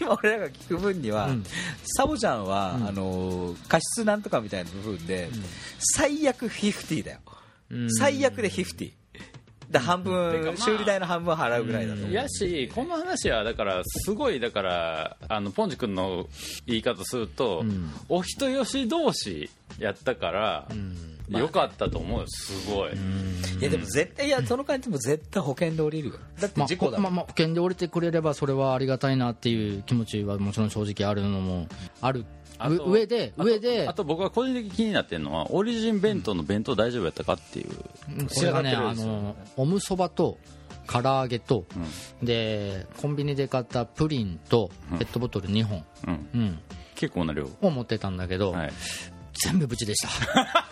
今俺らが聞く分には、うん。サボちゃんは、うん。あの過失なんとかみたいな部分で、最悪50だよ、うん。最悪で50だ半分、てかまあ修理代の半分払うぐらいだと思う、やしこの話はだからすごいだからあのポンジ君の言い方すると、ん。お人よし同士やったから、よかったと思うよすごい、いやでも絶対いやその感じも絶対保険で降りるよ。だってまあ事故だもん、まあまあ保険で降りてくれればそれはありがたいなっていう気持ちはもちろん正直あるのもある上であと上で。あと僕が個人的に気になってるのはオリジン弁当の弁当大丈夫やったかっていう、これがねあのおむそばと唐揚げと、でコンビニで買ったプリンとペットボトル2本、うん、うん、結構な量。を持ってたんだけど、はい。全部無事でした。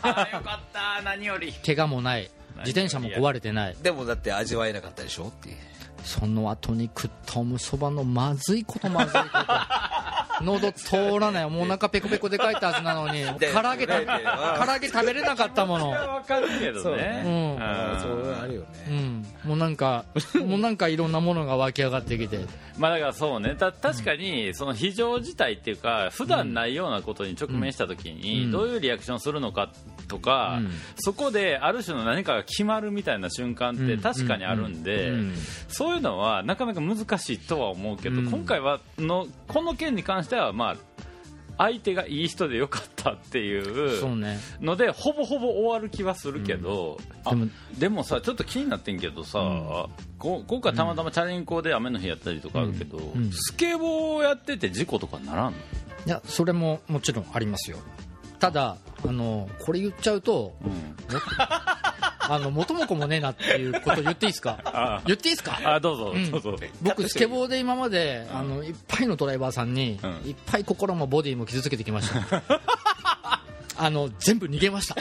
あ (laughs) よかった何より。怪我もない。自転車も壊れてない。でもだって味わえなかったでしょっていう。その後に食ったおむそばのまずいことまずいこと (laughs) 喉通らない。もうお腹ペコペコでかいたはずなのに。(laughs) で唐揚げ唐揚げ食べれなかったもの。わかるけどね。ねあーそうあるよね、うん、もうなんか、(laughs) もうなんかいろんなものが湧き上がってきて、まあだからそうね。た確かにその非常事態っていうか普段ないようなことに直面した時うにん。どういうリアクションするのかとか、うん。そこである種の何かが決まるみたいな瞬間って確かにあるんで、うん。うん。そういうのはなかなか難しいとは思うけど、うん。今回はのこの件に関してはまあ相手がいい人でよかったっていうのでほぼほぼ終わる気はするけど、あでもでもさちょっと気になってんけどさ、こ今回たまたまチャリンコで雨の日やったりとかあるけど、ん。スケボーやってて事故とかならんの？いや、それももちろんありますよ。ただ、あの、これ言っちゃうと、(laughs) あの、元も子もねえなっていうこと言っていいですか？あ言っていいですか？あどうぞうん。どうぞ、僕、スケボーで今まで、あの、いっぱいのドライバーさんに、うん。いっぱい心もボディも傷つけてきました。(laughs) あの、全部逃げました。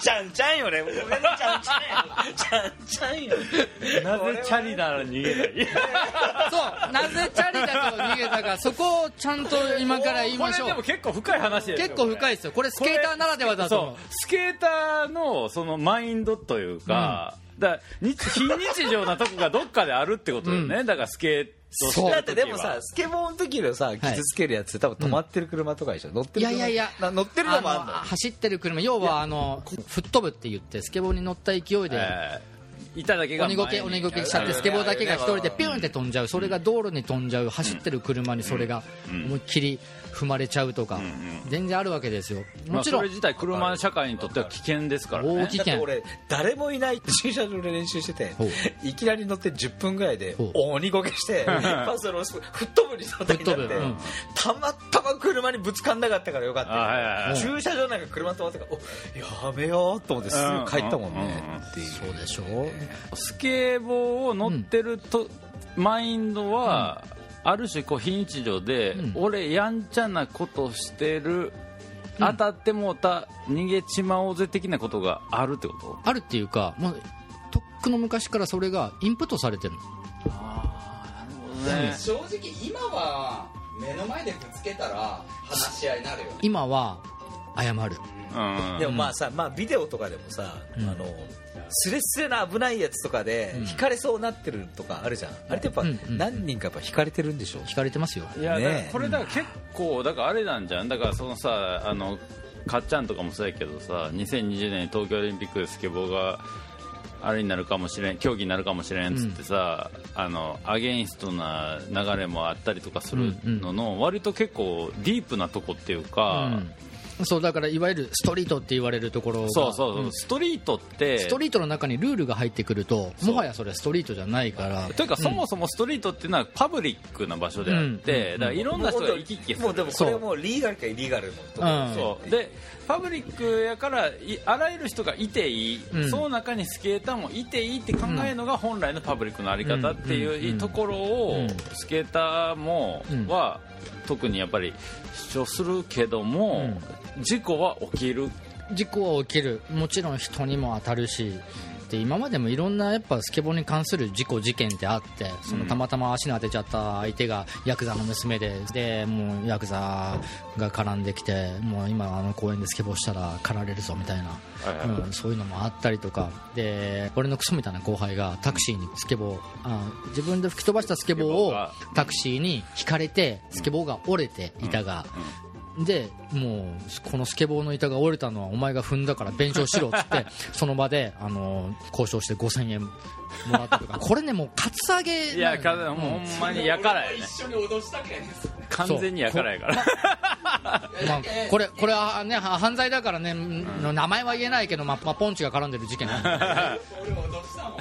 ちゃんちゃんよね。ごめんね。ちゃんちゃんよちゃんちゃんよなぜチャリなら逃げないそう、なぜチャリだと逃げたか、そこをちゃんと今から言いましょう。これでも。結構深い話ですよ。結構深いですよ。これスケーターならではだと。スケーターのそのマインドというか、だから日非日常なとこがどっかであるってことだよね、だからスケートしてる時はだってでもさスケボーの時のさ傷つけるやつ、多分止まってる車とかでしょ、乗ってる車。いやいやいや。な乗ってるのもあんの走ってる車要はあの吹っ飛ぶって言ってスケボーに乗った勢いで、えー。板だけが鬼ごけ鬼ごけしちゃってスケボーだけが一人でピュンって飛んじゃう。それが道路に飛んじゃう。走ってる車にそれが思いっきり踏まれちゃうとか全然あるわけですよ。もちろんまあ、それ自体車社会にとっては危険ですからね。大きいだって俺誰もいない駐車場で練習してていきなり乗って10分ぐらいで鬼ごけして (laughs) パスの吹っ飛ぶに状態になって、うん。たまたま車にぶつかんなかったからよかった。あはいはいはい駐車場なんか車止まってからおやめようと思ってすぐ帰ったもんね、うんうんっていう。そうでしょスケボーを乗ってると、マインドは、ある種こう非日常で、うん。俺やんちゃなことしてる、当たってもうた逃げちまおうぜ的なことがあるってこと？あるっていうかもうとっくの昔からそれがインプットされてるの。ね。正直今は目の前でぶつけたら話し合いになるよね。今は謝る。うん。でもまあさ、まあ、ビデオとかでもさ、うん。あのスレスレな危ないやつとかでうん。引かれそうになってるとかあるじゃん、あれってやっぱうんうん何人かやっぱ引かれてるんでしょ、引かれてますよ。いや、ねこれだから結構だからあれなんじゃん。だからそのさあのかっちゃんとかもそうやけどさ2020年東京オリンピックでスケボーがあれになるかもしれん競技になるかもしれんっつってさ、あのアゲインストな流れもあったりとかするのの、割と結構ディープなとこっていうか、(laughs) そうだからいわゆるストリートって言われるところが。そうそうそう、ん。ストリートって。ストリートの中にルールが入ってくるともはやそれストリートじゃないから。というか、そもそもストリートっていうのはパブリックな場所であって、うん。だからいろんな人が行き来する。もうでもこれもリーガルかイリーガルのところう。んそう。でパブリックやからいあらゆる人がいていい、うん。その中にスケーターもいていいって考えるのが本来のパブリックのあり方っていうところをうん。スケーターもうん。は特にやっぱり主張するけども、事故は起きる。事故は起きる。もちろん人にも当たるしで今までもいろんなやっぱスケボーに関する事故事件ってあってそのたまたま足に当てちゃった相手がヤクザの娘ででもうヤクザが絡んできてもう今あの公園でスケボーしたら狩られるぞみたいな、うん、そういうのもあったりとか。で俺のクソみたいな後輩がタクシーにスケボーあ自分で吹き飛ばしたスケボーをタクシーに引かれてスケボーが折れて板が。でもうこのスケボーの板が折れたのはお前が踏んだから弁償しろっつって (laughs) その場であの交渉して5000円もらったとか。これねもうカツアゲいやかもうほんまにやからやね。一緒に脅したけんです完全にやからやから。まあ、これこれはねは犯罪だからねん名前は言えないけど、まあまあ、ポンチが絡んでる事件なんで俺脅したもん。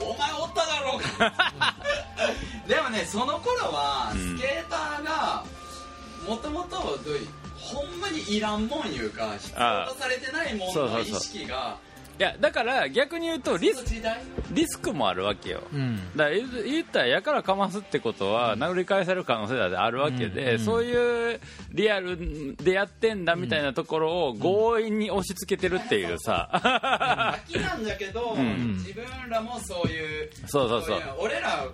お前おっただろうか (laughs) でもねその頃はうん。スケーターがもともとほんまにいらんもんいうか必要とされてないもんの意識がいやだから逆に言うとリスリスクもあるわけよ、うん。だから言ったらやからかますってことは殴り返される可能性だってあるわけで、うん。そういうリアルでやってんだみたいなところを強引に押し付けてるっていうさ、先なん。だけど、ん。自分らもそういうそうそうそう。い俺ら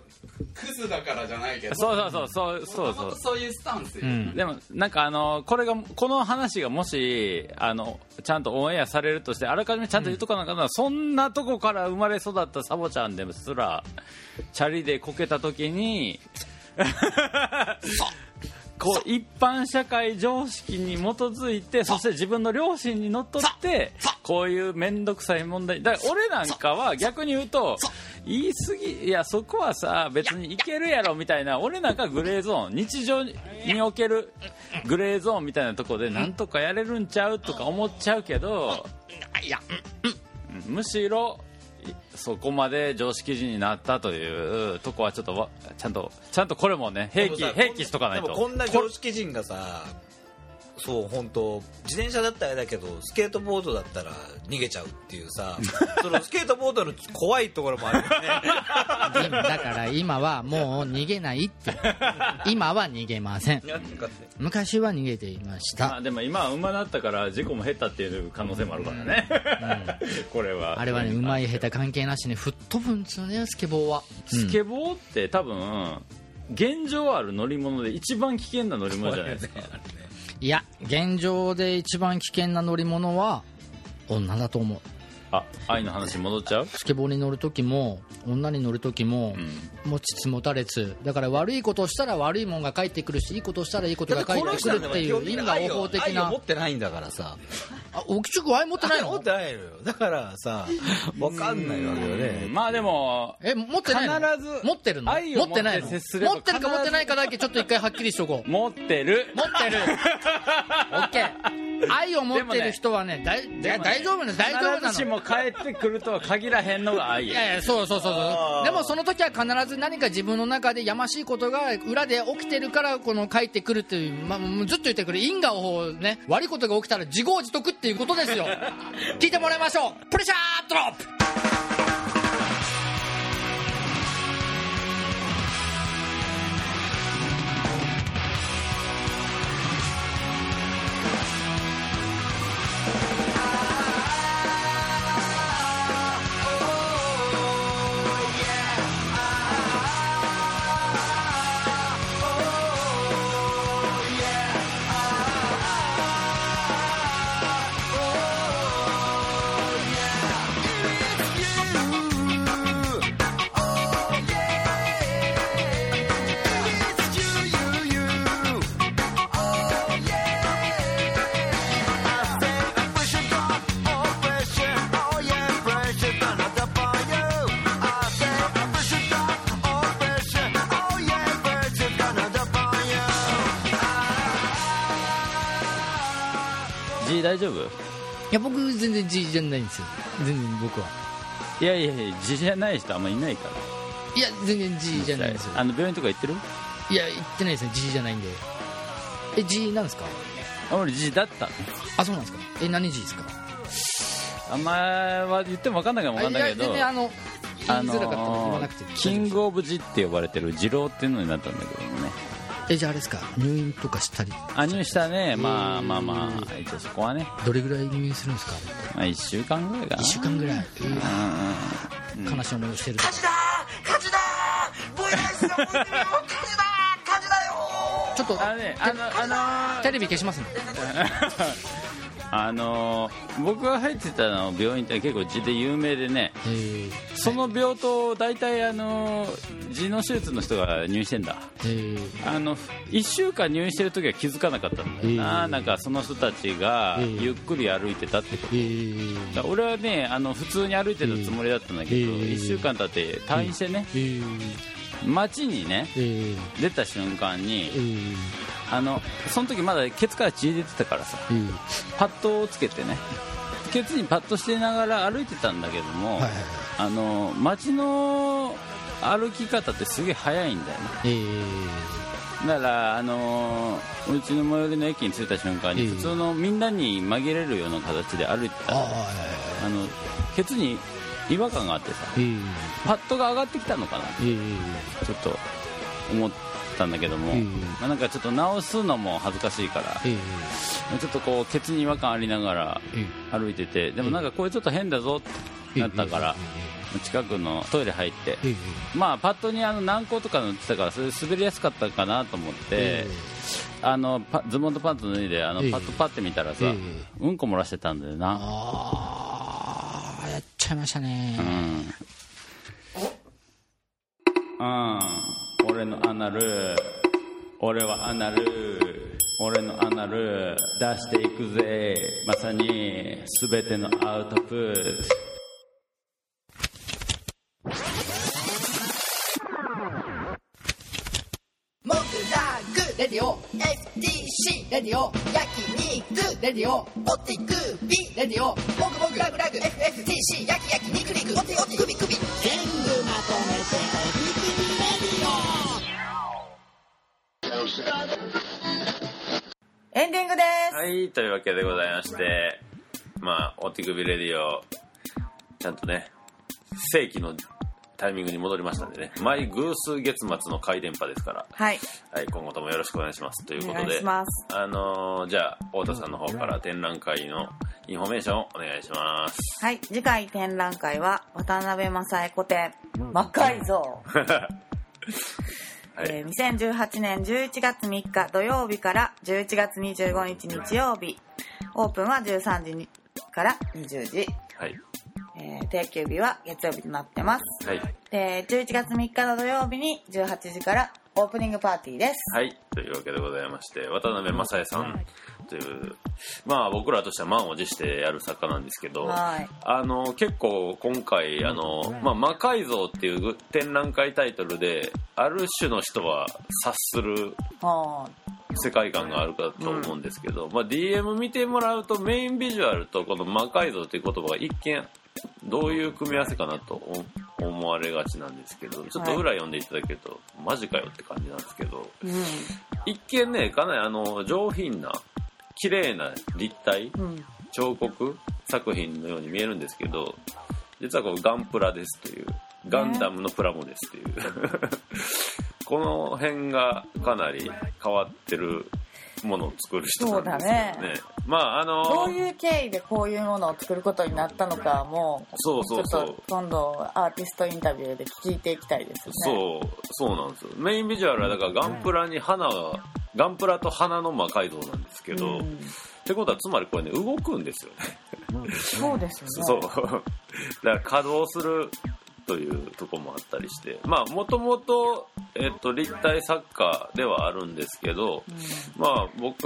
クズだからじゃないけど。そうそうそうそうそうそう。そういうスタンスよ、うん。でもなんかあのこれがこの話がもしあのちゃんとオンエアされるとしてあらかじめちゃんと言っとかなあかんのは、そんなとこから生まれ育ったサボちゃんですらチャリでこけた時にこう一般社会常識に基づいてそして自分の良心にのっとってこういう面倒くさい問題。だから俺なんかは逆に言うと言い過ぎいやそこはさ別にいけるやろみたいな俺なんかグレーゾーン日常におけるグレーゾーンみたいなとこでなんとかやれるんちゃうとか思っちゃうけどいやうんむしろいそこまで常識人になったというとこはちょっとわちゃんとちゃんとこれもね併記でもさ併記しとかないと。こんな常識人がさそう本当自転車だったらあれだけどスケートボードだったら逃げちゃうっていうさ (laughs) そのスケートボードの怖いところもあるよね。今 (laughs) だから今はもう逃げないって。今は逃げません。昔は逃げていました。まあでも今は馬だったから事故も減ったっていう可能性もあるからね、これは。あれはねうまい下手関係なしに吹っ飛ぶんですよねスケボーは。スケボーって多分現状ある乗り物で一番危険な乗り物じゃないですかいや現状で一番危険な乗り物は女だと思う。あ愛の話に戻っちゃう？スケボーに乗る時も女に乗る時も、持ちつ持たれつ。だから悪いことをしたら悪いもんが返ってくるしいいことをしたらいいことが返ってくるっていう因果応報的な愛を持ってな。いんだからさあおきちく愛持ってない持のってないのよ。だからさわかんないわけよね。まあでもえ持ってないの？必ず持ってるの？愛を持ってないの持って接すれば持ってるか持ってないかだけちょっと一回はっきりしとこう。持ってる。持ってる。(laughs) オッケー。愛を持ってる人はねだいいや大丈夫なの？大丈夫なの？必ずしも帰ってくるとは限らへんのが愛いやいやそうそうそうそう。でもその時は必ず何か自分の中でやましいことが裏で起きてるからこの帰ってくるっていう、まあ、ずっと言ってくる因果応報ね悪いことが起きたら自業自得っていうことですよ。(laughs) 聞いてもらいましょう。プレッシャードロップ「大丈夫？いや僕全然 G じゃないんですよ。全然僕は。いやいやいや G じゃない人あんまいないから。いや全然 G じゃないですよ。あの病院とか行ってる？いや行ってないですね。G じゃないんで。え G なんですか？あ俺 G だったあそうなんですか。え何 G ですか？あんまは言っても分かんないかも分かんないけど。あいや全然あの言いづらかったら言わなくてキングオブ G って呼ばれてる二郎っていうのになったんだけど。もねえじゃああれですか？入院とかしたり？あ入院したね。まあまあまあ一応そこはね、どれぐらい入院するんですか？まあ、1週間ぐらいかな。1週間ぐらい、うんうん悲しい思いをしてる火事だ！火事だ！燃えないですよ。燃えてるよ。火事だ！火事だよ！ちょっとあのねあのあのテレビ消しますね (laughs) あの僕が入ってたの病院って結構痔で有名でねえ。ー、その病棟大体あの痔の手術の人が入院してんだ。え。ー、あの1週間入院してる時は気づかなかったんだよな、え。ーなんかその人たちがえ。ーゆっくり歩いてたってこと。俺はねあの普通に歩いてたつもりだったんだけど、え。ー1週間経って退院してね、え。ー、街にねえー、出た瞬間にえー、あのその時まだケツから血出てたからさえー、パッドをつけてねケツにパッドしてながら歩いてたんだけども、はいはいあの街の歩き方ってすげえ速いんだよね。えー、だから、あのうちの最寄りの駅に着いた瞬間にええ。普通のみんなに紛れるような形で歩いてたあのケツに違和感があってさえー、パッドが上がってきたのかなえー、ちょっと思ったんだけども、ええ。まあ、なんかちょっと直すのも恥ずかしいから、えー、ちょっとこうケツに違和感ありながらえー、歩いててでもなんかこれちょっと変だぞってなったから近くのトイレ入ってえー、まあパッドにあの軟膏とか塗ってたからそれ滑りやすかったかなと思って、えあのパズボンとパンツ脱いであのええ。パッドパッて見たらさ、ええ。うんこ漏らしてたんだよな、ちゃいましたね。うん、うん、俺のアナル。俺はアナル。俺のアナル出していくぜ。まさに。全てのアウトプット。モグラグレディオ FTC レディオ焼肉レディオオティクビレディオモグモグラグラグ FFTC 焼き焼き肉肉オティオティクビクビ全部まとめておティクビレディオ。エンディングです。はいというわけでございましてまあお手首レディオちゃんとね正規のタイミングに戻りましたんでね。毎偶数月末の怪電波ですから。はい。はい、今後ともよろしくお願いします。というお願いことでします。あのーじゃあ太田さんの方から展覧会のインフォメーションをお願いします。はい。次回展覧会は渡辺正恵古典魔改造、(laughs) はい、えー2018年11月3日土曜日から11月25日日曜日。オープンは13時にから20時、はいえー定休日は月曜日となってます。はい。で11月3日の土曜日に18時からオープニングパーティーです。はい。というわけでございまして渡辺正恵さん。というまあ僕らとしては満を持してやる作家なんですけどはい。あの結構今回あの、まあ、魔改造っていう展覧会タイトルである種の人は察するは世界観があるかと思うんですけど、まあ、DM 見てもらうとメインビジュアルとこの魔改造という言葉が一見どういう組み合わせかなと思思われがちなんですけどちょっと裏読んでいただけると、マジかよって感じなんですけどうん。一見ねかなりあの上品な綺麗な立体うん。彫刻作品のように見えるんですけど実はこのガンプラですというガンダムのプラモですという、(laughs) この辺がかなり変わってるものを作る人なんですよね。ね。まああのどういう経緯でこういうものを作ることになったのかもそうそうそう。ちょっと今度アーティストインタビューで聞いていきたいですね。そうそうなんですよ。メインビジュアルはだからガンプラに花がガンプラと花の魔改造なんですけど、うん。ってことはつまりこれね動くんですよね。そうですよね。(laughs) そう。だから稼働するというところもあったりしてまあもともと、えっと、立体作家ではあるんですけど、まあ僕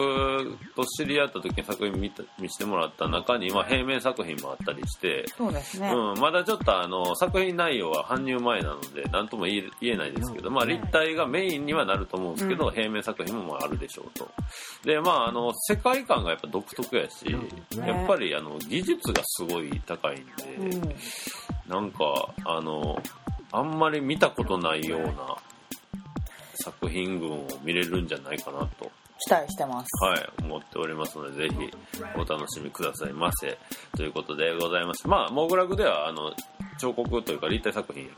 と知り合った時に作品見た見せてもらった中に、まあ、平面作品もあったりして、そうですね。うん、まだちょっとあの作品内容は搬入前なので何とも言えないですけど、まあ、立体がメインにはなると思うんですけど、平面作品もまああるでしょうと。でまああの世界観がやっぱ独特やし、やっぱりあの技術がすごい高いんで、うんなんかあのあんまり見たことないような作品群を見れるんじゃないかなと期待してます。はい、思っておりますので、ぜひお楽しみくださいませ。ということでございまして、まあ、モグラグでは、あの、彫刻というか立体作品、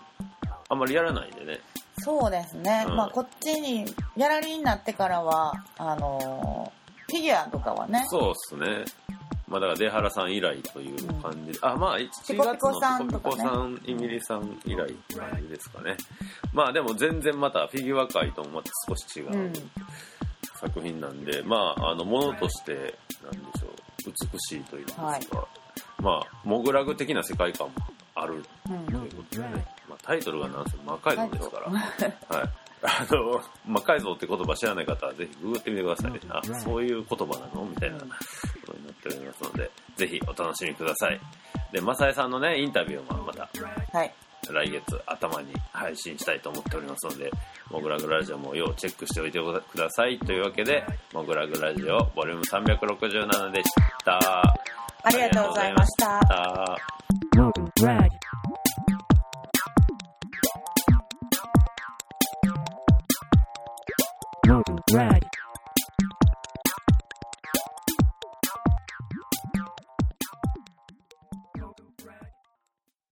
あんまりやらないんでね。そうですね。うんまあ、こっちに、ギャラリーになってからは、あのーフィギュアとかはね、そうっすね。まあ、だから、出原さん以来という感じ。で、あ、まあ、1月ピコピコのさんとかね。ピコピコさん、イミリさん以来って感じですかね。まあ、でも全然またフィギュア界ともまた少し違う。うん。作品なんで、まあ、あの、ものとして、なんでしょう、美しいといいますか、まあ、モグラグ的な世界観もあるうんということでね、まあ、タイトルがなんせ魔改造ですから、はい。あの、魔改造って言葉知らない方はぜひググってみてくださいね。あ、そういう言葉なの？みたいなことになっておりますので、ぜひお楽しみください。で、マサエさんのね、インタビューもまたはい。来月頭に配信したいと思っておりますので、モグラグラジオも要チェックしておいてください。というわけで、モグラグラジオボリューム367でした。ありがとうございましたありが ride.